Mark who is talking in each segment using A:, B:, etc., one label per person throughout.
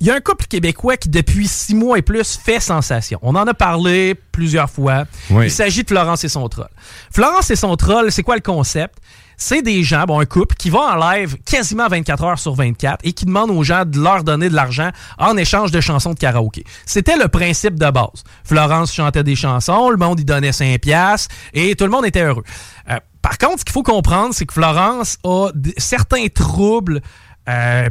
A: Il y a un couple québécois qui, depuis six mois et plus, fait sensation. On en a parlé plusieurs fois.
B: Oui.
A: Il s'agit de Florence et son troll. Florence et son troll, c'est quoi le concept? C'est des gens, bon, un couple, qui vont en live quasiment 24 heures sur 24 et qui demandent aux gens de leur donner de l'argent en échange de chansons de karaoké. C'était le principe de base. Florence chantait des chansons, le monde y donnait 5 piastres et tout le monde était heureux. Euh, par contre, ce qu'il faut comprendre, c'est que Florence a certains troubles euh,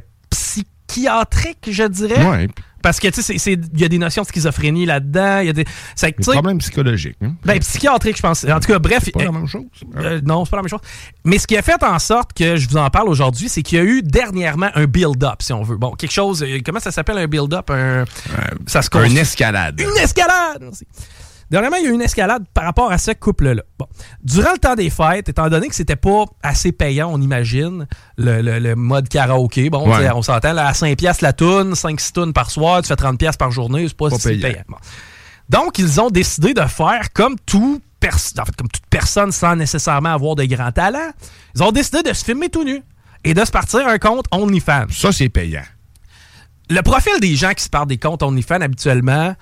A: psychiatriques, je dirais.
B: Ouais.
A: Parce que, tu sais, il y a des notions de schizophrénie là-dedans. Il y a des. que,
B: Des problèmes psychologiques. hein?
A: ben, psychiatrique, je pense. En tout cas, bref.
B: C'est pas la
A: euh,
B: même chose.
A: euh, non, c'est pas la même chose. Mais ce qui a fait en sorte que je vous en parle aujourd'hui, c'est qu'il y a eu dernièrement un build-up, si on veut. Bon, quelque chose. euh, Comment ça s'appelle un build-up? Un, ça se
B: Une escalade.
A: Une escalade! Merci. Dernièrement, il y a eu une escalade par rapport à ce couple-là. Bon. Durant le temps des fêtes, étant donné que c'était pas assez payant, on imagine, le, le- le mode karaoké, bon,
B: Ouais.
A: on s'entend, à 5 piastres la toune, 5-6 tounes par soir, tu fais 30 piastres par journée, c'est pas,
B: Pas
A: si
B: payant.
A: payant. Bon. Donc, ils ont décidé de faire comme tout en fait, comme toute personne sans nécessairement avoir de grands talents. Ils ont décidé de se filmer tout nu et de se partir un compte OnlyFans.
B: Ça, c'est payant.
A: Le profil des gens qui se partent des comptes OnlyFans habituellement,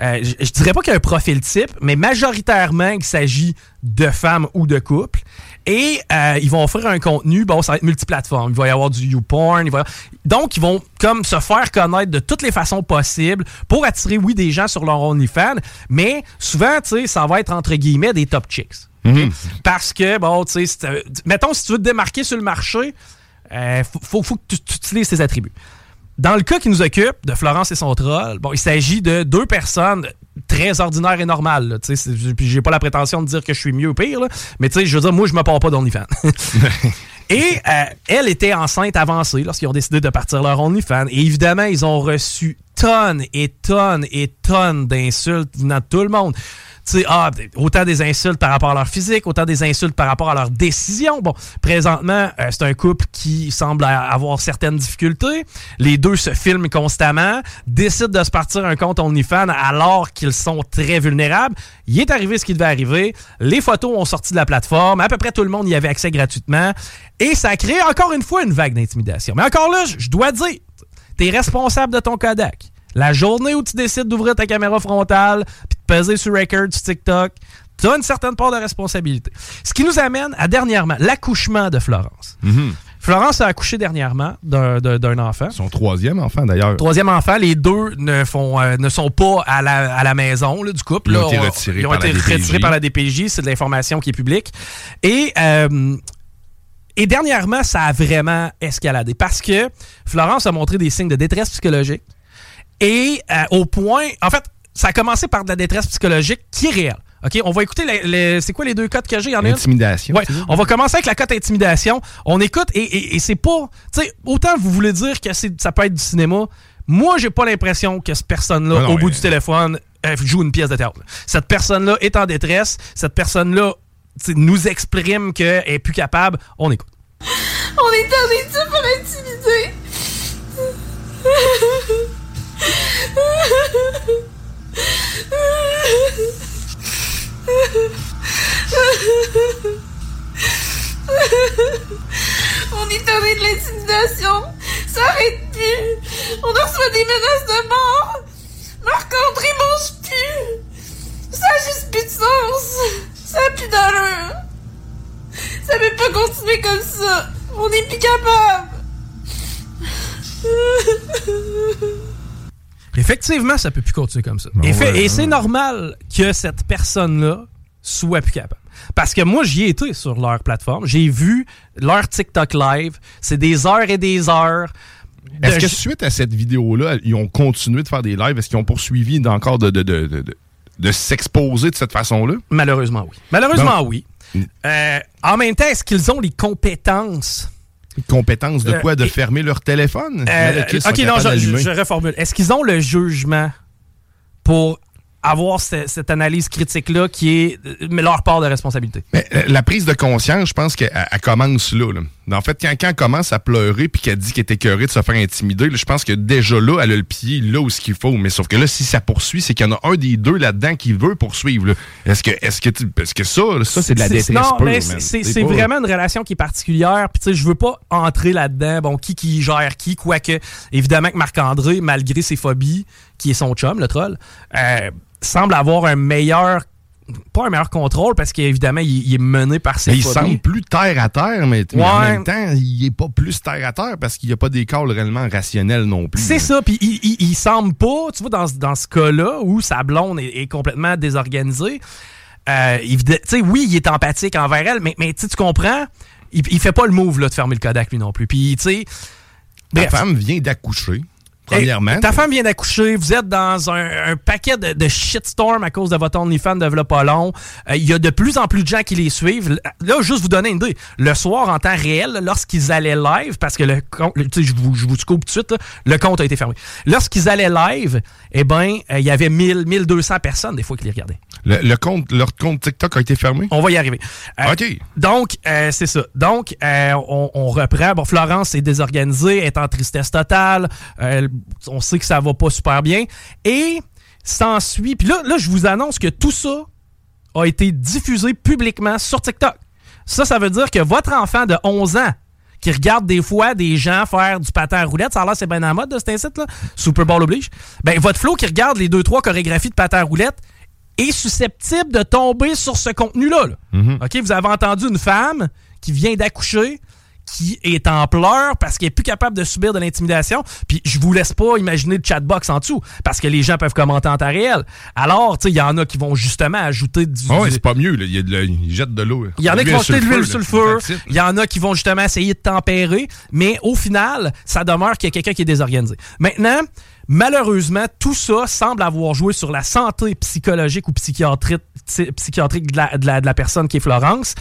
A: euh, je je dirais pas qu'il y a un profil type, mais majoritairement, il s'agit de femmes ou de couples. Et euh, ils vont offrir un contenu, bon, ça va être multiplateforme. Il va y avoir du YouPorn. Il va... Donc, ils vont comme se faire connaître de toutes les façons possibles pour attirer, oui, des gens sur leur OnlyFans, mais souvent, tu sais, ça va être entre guillemets des top chicks.
B: Mhm.
A: Parce que, bon, tu sais, euh, mettons, si tu veux te démarquer sur le marché, euh, faut, faut, faut que tu, tu utilises tes attributs. Dans le cas qui nous occupe, de Florence et son troll, bon, il s'agit de deux personnes très ordinaires et c'est- Puis j'ai pas la prétention de dire que je suis mieux ou pire, là, mais tu sais, je veux dire, moi, je me pars pas d'OnlyFans. Et euh, elle était enceinte avancée lorsqu'ils ont décidé de partir leur OnlyFans. Et évidemment, ils ont reçu tonnes et tonnes et tonnes d'insultes venant de tout le monde. Sais, ah, autant des insultes par rapport à leur physique, autant des insultes par rapport à leur décision. Bon, présentement, euh, c'est un couple qui semble avoir certaines difficultés. Les deux se filment constamment, décident de se partir un compte OnlyFans alors qu'ils sont très vulnérables. Il est arrivé ce qui devait arriver. Les photos ont sorti de la plateforme. À peu près tout le monde y avait accès gratuitement. Et ça a créé encore une fois une vague d'intimidation. Mais encore là, je- dois dire, tu es responsable de ton Kodak. La journée où tu décides d'ouvrir ta caméra frontale peser sur record sur TikTok, tu as une certaine part de responsabilité. Ce qui nous amène à dernièrement l'accouchement de Florence. Florence a accouché dernièrement d'un enfant.
B: Son troisième enfant, d'ailleurs.
A: Troisième enfant. Les deux ne, font, euh, ne sont pas à la, à la maison du couple.
B: Ils ont été retirés,
A: ils ont
B: par,
A: été
B: la
A: retirés par la DPJ. C'est de l'information qui est publique. Et... Euh, et dernièrement, ça a vraiment escaladé parce que Florence a montré des signes de détresse psychologique. Et euh, au point, en fait, ça a commencé par de la détresse psychologique qui est réelle. OK, on va écouter les, c'est quoi les deux codes que j'ai? Il y en a
B: Intimidation.
A: Ouais, on va commencer avec la cote intimidation. On écoute et, et, c'est pas, tu sais, autant vous voulez dire que ça peut être du cinéma, moi j'ai pas l'impression que cette personne-là, au bout du téléphone, joue une pièce de théâtre. Cette personne-là est en détresse. Cette personne-là nous exprime qu'elle est plus capable. On écoute.
C: On est en train pour intimider. On est en de l'intimidation. Ça arrête plus. On reçoit des menaces de mort. Marc-André mange plus. Ça a juste plus de sens. Ça a plus d'allure. Ça peut pas continuer comme ça. On est plus capable.
A: Effectivement, ça peut plus continuer comme ça. et, c'est normal que cette personne-là soit plus capable. Parce que moi, j'y ai été sur leur plateforme. J'ai vu leur TikTok live. C'est des heures et des heures.
B: Est-ce que suite à cette vidéo-là, ils ont continué de faire des lives? Est-ce qu'ils ont poursuivi encore de, de, de, de s'exposer de cette façon-là?
A: Malheureusement, oui. Malheureusement, oui. Euh, en même temps, est-ce qu'ils ont les compétences?
B: Les compétences de euh, quoi? de fermer leur téléphone?
A: Euh, ok, non, je, je reformule. Est-ce qu'ils ont le jugement pour avoir cette, analyse critique-là qui est leur part de responsabilité?
B: Mais, euh, la prise de conscience, je pense qu'elle commence là, En fait, quand, quand elle commence à pleurer puis qu'elle dit qu'elle est écœurée de se faire intimider, je pense que déjà là, elle a le pied là où ce qu'il faut. Mais sauf que là, si ça poursuit, c'est qu'il y en a un des deux là-dedans qui veut poursuivre. Est-ce que, est-ce que, est que ça, ça c'est de la détresse Non, mais
A: c'est vraiment une relation qui est particulière. Puis tu sais, je veux pas entrer là-dedans. Bon, qui qui gère qui, quoique évidemment que Marc-André, malgré ses phobies, qui est son chum, le troll. Euh, semble avoir un meilleur pas un meilleur contrôle parce qu'évidemment, il, est mené par ses
B: Il semble plus terre à terre, mais, en même temps, il est pas plus terre à terre parce qu'il n'y a pas d'école réellement rationnel non plus.
A: C'est ça, puis il, il, semble pas, tu vois, dans, dans ce cas-là où sa blonde est, complètement désorganisée, euh, sais oui, il est empathique envers elle, mais, mais tu comprends, il, il fait pas le move là, de fermer le Kodak lui non plus. Puis, tu sais.
B: Ta femme vient d'accoucher. Premièrement.
A: ta femme vient d'accoucher, vous êtes dans un, paquet de, shitstorm à cause de votre OnlyFans de pas long. Euh, il y a de plus en plus de gens qui les suivent. Là, juste vous donner une idée. Le soir, en temps réel, lorsqu'ils allaient live, parce que le compte, je vous, je vous coupe tout de suite, le compte a été fermé. Lorsqu'ils allaient live, eh ben, euh, il y avait 1000, 1200 personnes des fois qui les regardaient.
B: Le, compte, leur compte TikTok a été fermé?
A: On va y arriver.
B: Euh, OK.
A: Donc, c'est ça. Donc, on, on, reprend. Bon, Florence est désorganisée, est en tristesse totale on sait que ça va pas super bien. Et s'ensuit. Puis là, là, je vous annonce que tout ça a été diffusé publiquement sur TikTok. Ça, ça veut dire que votre enfant de 11 ans qui regarde des fois des gens faire du patin à roulette, ça a l'air c'est bien à mode de cet incite là, Super Bowl oblige. Ben votre flow qui regarde les deux trois chorégraphies de patin à roulette est susceptible de tomber sur ce contenu là. Mm-hmm. OK, vous avez entendu une femme qui vient d'accoucher qui est en pleurs parce qu'il est plus capable de subir de l'intimidation. Puis je vous laisse pas imaginer le chatbox en dessous parce que les gens peuvent commenter en temps réel. Alors, tu sais, il y en a qui vont justement ajouter du.
B: Oh, c'est pas mieux, Il, y a de ils jettent de l'eau.
A: Il y en a qui vont jeter de l'huile sur le feu. Il y en a qui vont justement essayer de tempérer. Mais au final, ça demeure qu'il y a quelqu'un qui est désorganisé. Maintenant, Malheureusement, tout ça semble avoir joué sur la santé psychologique ou psychiatrique, psychiatrique de, la, de, la, de la personne qui est Florence.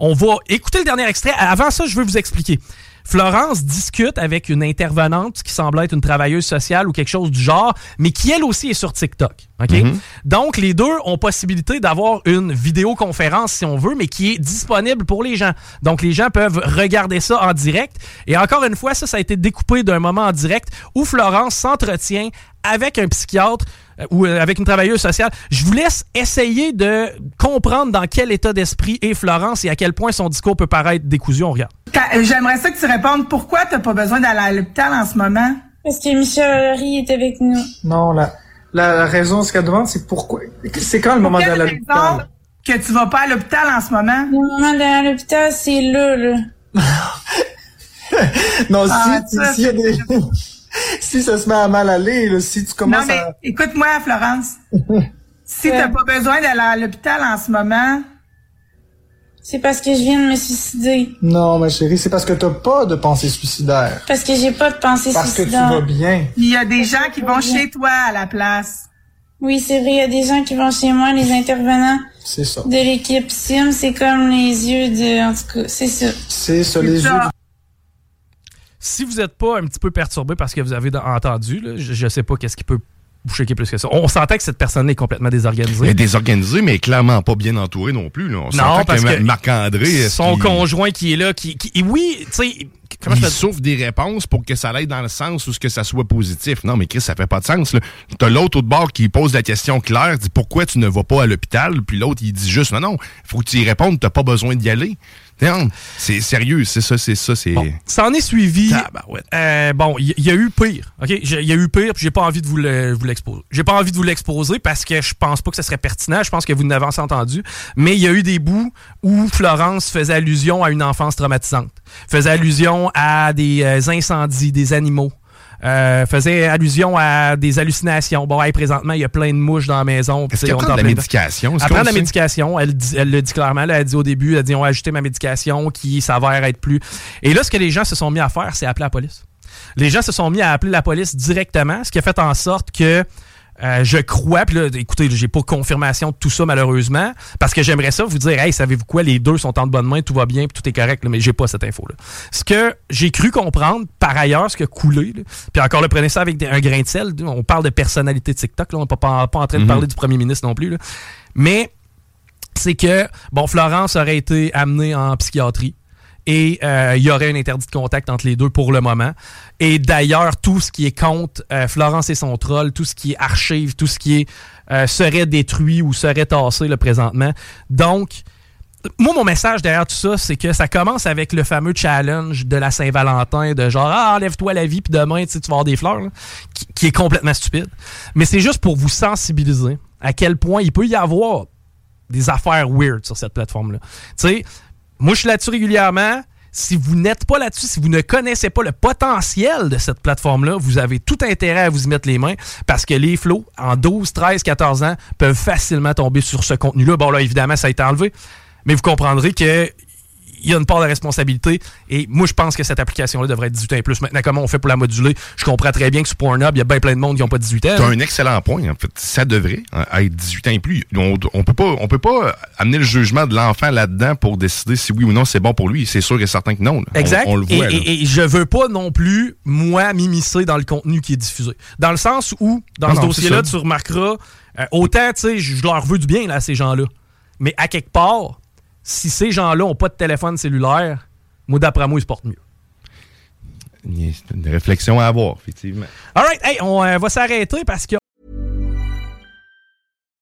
A: On va écouter le dernier extrait. Avant ça, je veux vous expliquer. Florence discute avec une intervenante qui semble être une travailleuse sociale ou quelque chose du genre, mais qui elle aussi est sur TikTok. OK? Mhm. Donc, les deux ont possibilité d'avoir une vidéoconférence si on veut, mais qui est disponible pour les gens. Donc, les gens peuvent regarder ça en direct. Et encore une fois, ça, ça a été découpé d'un moment en direct où Florence s'entretient avec un psychiatre ou euh, avec une travailleuse sociale. Je vous laisse essayer de comprendre dans quel état d'esprit est Florence et à quel point son discours peut paraître décousu. On regarde.
D: Euh, j'aimerais ça que tu répondes pourquoi t'as pas besoin d'aller à l'hôpital en ce moment?
C: Parce que Michel Harry est avec nous.
E: Non, la, la, raison, ce qu'elle demande, c'est pourquoi. C'est quand le moment d'aller à l'hôpital?
D: Que tu vas pas à l'hôpital en ce moment?
C: Le moment d'aller à l'hôpital, c'est là, là.
E: non,
D: Ah,
E: si, s'il y a des... si ça se met à mal aller, là, si tu
D: Non,
E: commences
D: mais
E: à...
D: écoute-moi, Florence. si t'as pas besoin d'aller à l'hôpital en ce moment,
C: C'est parce que je viens de me suicider.
E: Non, ma chérie, c'est parce que t'as pas de pensée suicidaire.
C: Parce que j'ai pas de pensée
E: Parce que tu
C: suicidaire.
E: vas bien.
D: il y a des gens qui vont chez toi à la place.
C: Oui, c'est vrai, il y a des gens qui vont chez moi, les intervenants
E: C'est ça.
C: de l'équipe Sim, c'est comme les yeux de... En tout cas, c'est ça.
E: C'est ça, les
D: C'est
E: yeux
D: ça.
A: Si vous n'êtes pas un petit peu perturbé parce que vous avez entendu, là, je, je sais pas qu'est-ce qui peut vous choquer plus que ça. On sentait que cette personne est complètement désorganisée.
B: Mais désorganisé, mais clairement pas bien entouré non plus. Là. On
A: Non, parce que
B: Marc-André...
A: Son conjoint qui est là, qui, oui, tu sais, comment
B: il souffre des réponses pour que ça aille dans le sens où ce que ça soit positif. Non, mais Chris, ça fait pas de sens. T'as l'autre au bord qui pose la question claire, dit pourquoi tu ne vas pas à l'hôpital, puis l'autre il dit juste non, non, faut que tu y répondes, t'as pas besoin d'y aller. C'est sérieux, c'est ça, c'est ça, c'est.
A: Bon, ça en est suivi. Euh, bon, il y, y a eu pire. OK? Il y a eu pire, puis j'ai pas envie de vous le- vous l'exposer. J'ai pas envie de vous l'exposer parce que je pense pas que ce serait pertinent. Je pense que vous n'avez assez entendu. Mais il y a eu des bouts où Florence faisait allusion à une enfance traumatisante. Faisait allusion à des euh, incendies, des animaux. Euh, faisait allusion à des hallucinations. Bon, hey, présentement, il y a plein de mouches dans la maison.
B: Est-ce qu'elle prend de la médication?
A: Elle prend de la médication. Elle, dit- elle le dit clairement. là, elle a dit au début, elle a dit on va ajouter ma médication qui s'avère être plus. Et là, ce que les gens se sont mis à faire, c'est appeler la police. Les gens se sont mis à appeler la police directement, ce qui a fait en sorte que euh, je crois, puis là, écoutez, j'ai pas confirmation de tout ça malheureusement, parce que j'aimerais ça vous dire, hey, savez-vous quoi, les deux sont en bonne main, tout va bien, puis tout est correct, là, mais j'ai pas cette info-là. Ce que j'ai cru comprendre, par ailleurs, ce qui a coulé, puis encore, le prenez ça avec des- un grain de sel, on parle de personnalité de TikTok, là, on n'est pas, pas, pas en train de
B: Mhm.
A: parler du premier ministre non plus, là. mais c'est que, bon, Florence aurait été amenée en psychiatrie et euh, il y aurait un interdit de contact entre les deux pour le moment. Et d'ailleurs, tout ce qui est contre euh, Florence et son troll, tout ce qui est archive, tout ce qui est euh, serait détruit ou serait tassé le présentement. Donc, moi, mon message derrière tout ça, c'est que ça commence avec le fameux challenge de la Saint-Valentin, de genre, ah, enlève-toi la vie, puis demain, tu tu vas avoir des fleurs, qui, qui est complètement stupide. Mais c'est juste pour vous sensibiliser à quel point il peut y avoir des affaires weird sur cette plateforme-là. Tu sais, moi, je suis là-dessus régulièrement? Si vous n'êtes pas là-dessus, si vous ne connaissez pas le potentiel de cette plateforme-là, vous avez tout intérêt à vous y mettre les mains parce que les flots, en 12, 13, 14 ans, peuvent facilement tomber sur ce contenu-là. Bon, là, évidemment, ça a été enlevé, mais vous comprendrez que il y a une part de responsabilité. Et moi, je pense que cette application-là devrait être 18 ans et plus. Maintenant, comment on fait pour la moduler? Je comprends très bien que sur Pornhub, il y a bien plein de monde qui n'ont pas 18 ans.
B: T'as un excellent point, en fait. Ça devrait hein, être 18 ans et plus. On, on peut pas, on peut pas amener le jugement de l'enfant là-dedans pour décider si oui ou non c'est bon pour lui. C'est sûr et certain que non. On-
A: Exact.
B: On, le voit.
A: et,
B: là.
A: et- et je veux pas non plus, moi, m'immiscer dans le contenu qui est diffusé. Dans le sens où, dans
B: Non,
A: ce dossier-là, tu remarqueras, euh, autant, tu sais, je je leur veux du bien, là, à ces gens-là. Mais à quelque part, si ces gens-là ont pas de téléphone cellulaire, moi, d'après moi, ils se portent mieux.
B: C'est une réflexion à avoir, effectivement.
A: All right, hey, on euh, va s'arrêter parce que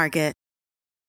F: Market.